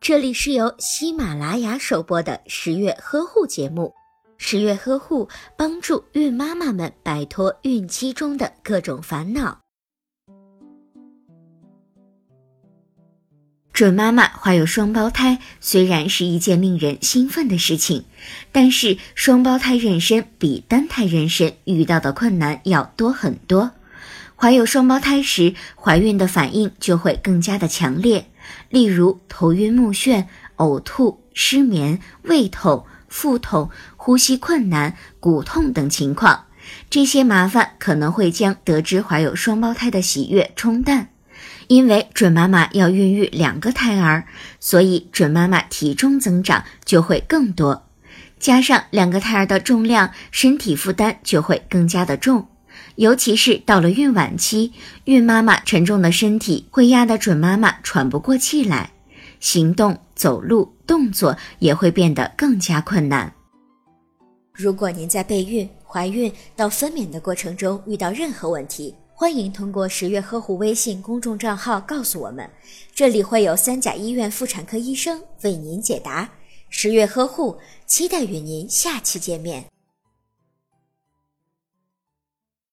这里是由喜马拉雅首播的十月呵护节目。十月呵护帮助孕妈妈们摆脱孕期中的各种烦恼。准妈妈怀有双胞胎虽然是一件令人兴奋的事情，但是双胞胎妊娠比单胎妊娠遇到的困难要多很多。怀有双胞胎时，怀孕的反应就会更加的强烈，例如头晕目眩、呕吐、失眠、胃痛、腹痛、呼吸困难、骨痛等情况。这些麻烦可能会将得知怀有双胞胎的喜悦冲淡。因为准妈妈要孕育两个胎儿，所以准妈妈体重增长就会更多，加上两个胎儿的重量，身体负担就会更加的重。尤其是到了孕晚期，孕妈妈沉重的身体会压得准妈妈喘不过气来，行动、走路、动作也会变得更加困难。如果您在备孕、怀孕到分娩的过程中遇到任何问题，欢迎通过十月呵护微信公众账号告诉我们，这里会有三甲医院妇产科医生为您解答。十月呵护，期待与您下期见面。